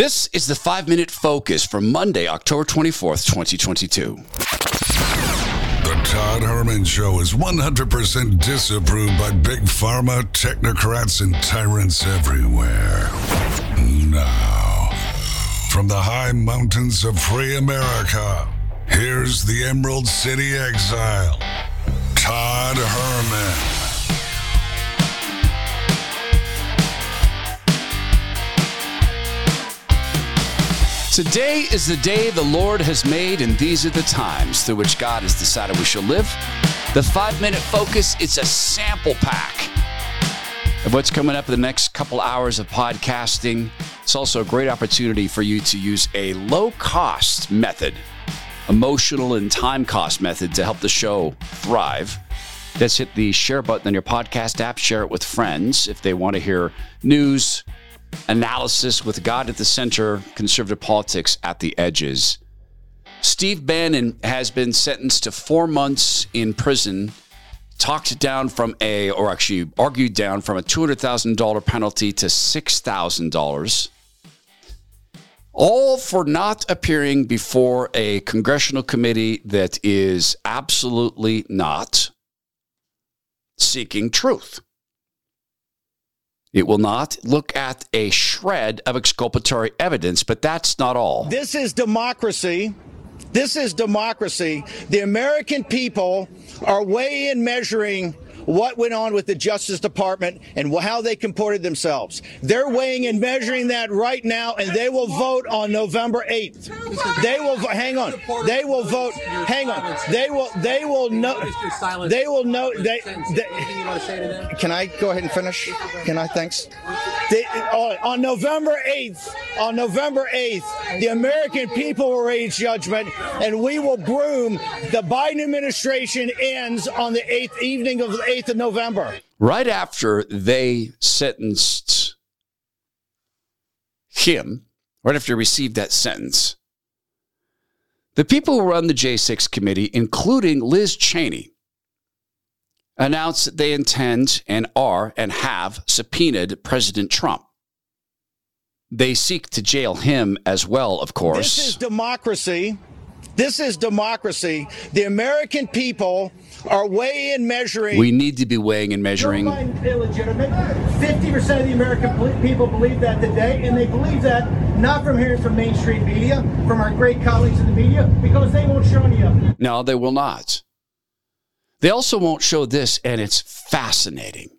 This is the five minute focus for Monday, October 24th, 2022. The Todd Herman Show is 100% disapproved by big pharma, technocrats, and tyrants everywhere. Now, from the high mountains of free America, here's the Emerald City exile, Todd Herman. Today is the day the Lord has made, and these are the times through which God has decided we shall live. The five minute focus, it's a sample pack of what's coming up in the next couple hours of podcasting. It's also a great opportunity for you to use a low cost method, emotional and time cost method to help the show thrive. Just hit the share button on your podcast app, share it with friends if they want to hear news, analysis with God at the center, conservative politics at the edges. Steve Bannon has been sentenced to four months in prison, talked down from a, or actually argued down from a $200,000 penalty to $6,000. All for not appearing before a congressional committee that is absolutely not seeking truth. It will not look at a shred of exculpatory evidence, but that's not all. This is democracy. This is democracy. The American people are weighing measuring what went on with the Justice Department and how they comported themselves. They're weighing and measuring that right now, and they will vote on November 8th. They will hang on. They will vote. Hang on. They will. They will know. They will know. They, they, can I go ahead and finish? Can I? Thanks. They, oh, on November 8th, on November 8th, the American people will raise judgment, and we will broom the Biden administration ends on the 8th evening of the 8th of November. Right after they sentenced him, right after he received that sentence, the people who run the J6 committee, including Liz Cheney, announced that they intend and are and have subpoenaed President Trump. They seek to jail him as well, of course. This is democracy. This is democracy. The American people are weighing and measuring. We need to be weighing and measuring. Joe illegitimate. 50% of the American people believe that today, and they believe that not from hearing from mainstream media, from our great colleagues in the media, because they won't show any of it. No, they will not. They also won't show this, and it's fascinating.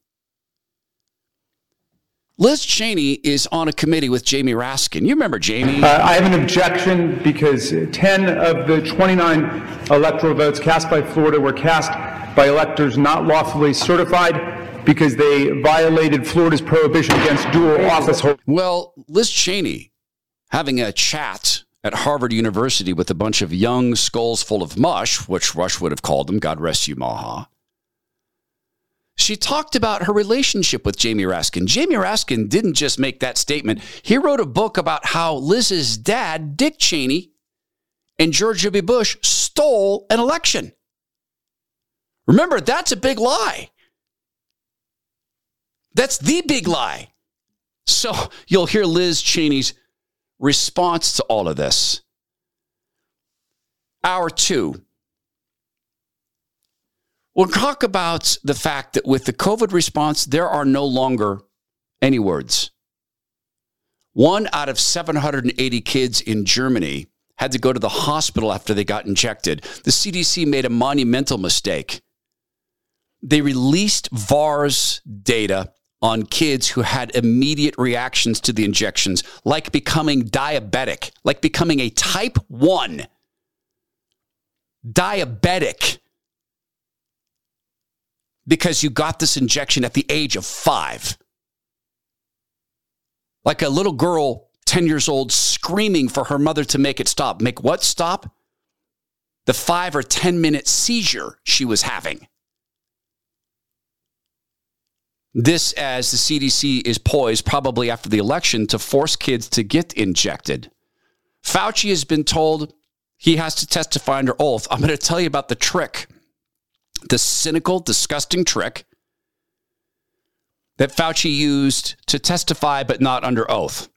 Liz Cheney is on a committee with Jamie Raskin. You remember Jamie? Uh, I have an objection because 10 of the 29 electoral votes cast by Florida were cast by electors not lawfully certified because they violated Florida's prohibition against dual office holders. Well, Liz Cheney having a chat at Harvard University with a bunch of young skulls full of mush, which Rush would have called them, God rest you, Maha she talked about her relationship with Jamie Raskin. Jamie Raskin didn't just make that statement, he wrote a book about how Liz's dad, Dick Cheney, and George W. Bush stole an election. Remember, that's a big lie. That's the big lie. So you'll hear Liz Cheney's response to all of this. Hour two We'll talk about the fact that with the COVID response, there are no longer any words. One out of 780 kids in Germany had to go to the hospital after they got injected. The CDC made a monumental mistake. They released VAERS data on kids who had immediate reactions to the injections, like becoming diabetic, like becoming a type 1 diabetic because you got this injection at the age of five. Like a little girl, 10 years old, screaming for her mother to make it stop. Make what stop? The five or 10 minute seizure she was having. This, as the CDC is poised, probably after the election, to force kids to get injected. Fauci has been told he has to testify under oath. I'm going to tell you about the trick the cynical, disgusting trick that Fauci used to testify but not under oath.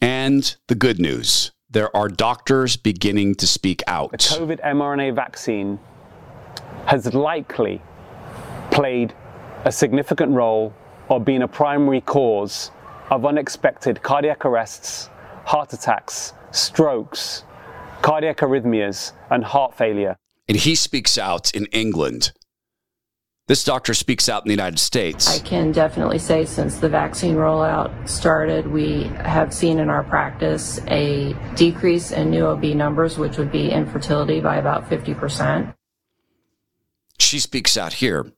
And the good news there are doctors beginning to speak out. The COVID mRNA vaccine has likely played a significant role or been a primary cause of unexpected cardiac arrests, heart attacks, strokes, cardiac arrhythmias, and heart failure. And he speaks out in England this doctor speaks out in the United States. I can definitely say since the vaccine rollout started, we have seen in our practice a decrease in new OB numbers, which would be infertility by about 50%. She speaks out here.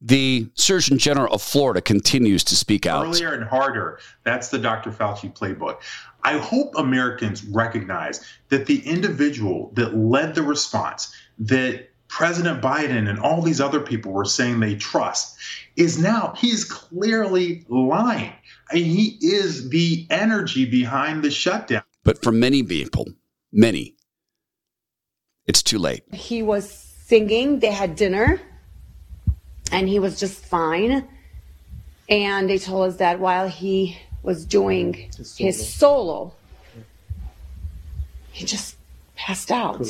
The Surgeon General of Florida continues to speak out. Earlier and harder. That's the Dr. Fauci playbook. I hope Americans recognize that the individual that led the response, that President Biden and all these other people were saying they trust is now he's clearly lying. I mean, he is the energy behind the shutdown. But for many people, many, it's too late. He was singing, they had dinner, and he was just fine. And they told us that while he was doing his solo, his solo he just passed out. Cool.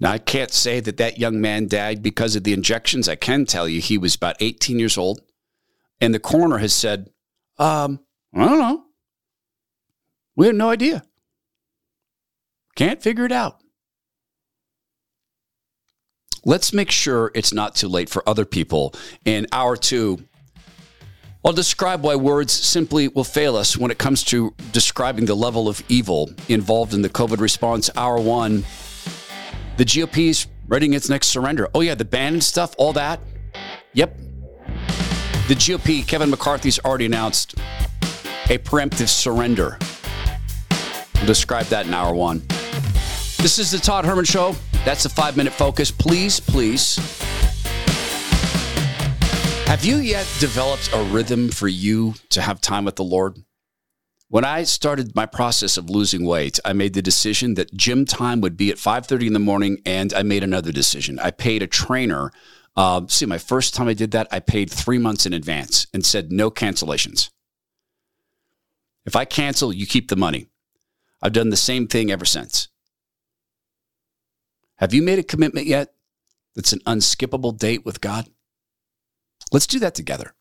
Now, I can't say that that young man died because of the injections. I can tell you he was about 18 years old. And the coroner has said, um, I don't know. We have no idea. Can't figure it out. Let's make sure it's not too late for other people. In hour two, I'll describe why words simply will fail us when it comes to describing the level of evil involved in the COVID response. Hour one, the GOP GOP's writing its next surrender. Oh, yeah, the ban stuff, all that. Yep. The GOP, Kevin McCarthy's already announced a preemptive surrender. We'll describe that in hour one. This is the Todd Herman Show. That's a five minute focus. Please, please. Have you yet developed a rhythm for you to have time with the Lord? When I started my process of losing weight, I made the decision that gym time would be at 5:30 in the morning, and I made another decision. I paid a trainer. Uh, see, my first time I did that, I paid three months in advance and said no cancellations. If I cancel, you keep the money. I've done the same thing ever since. Have you made a commitment yet that's an unskippable date with God? Let's do that together.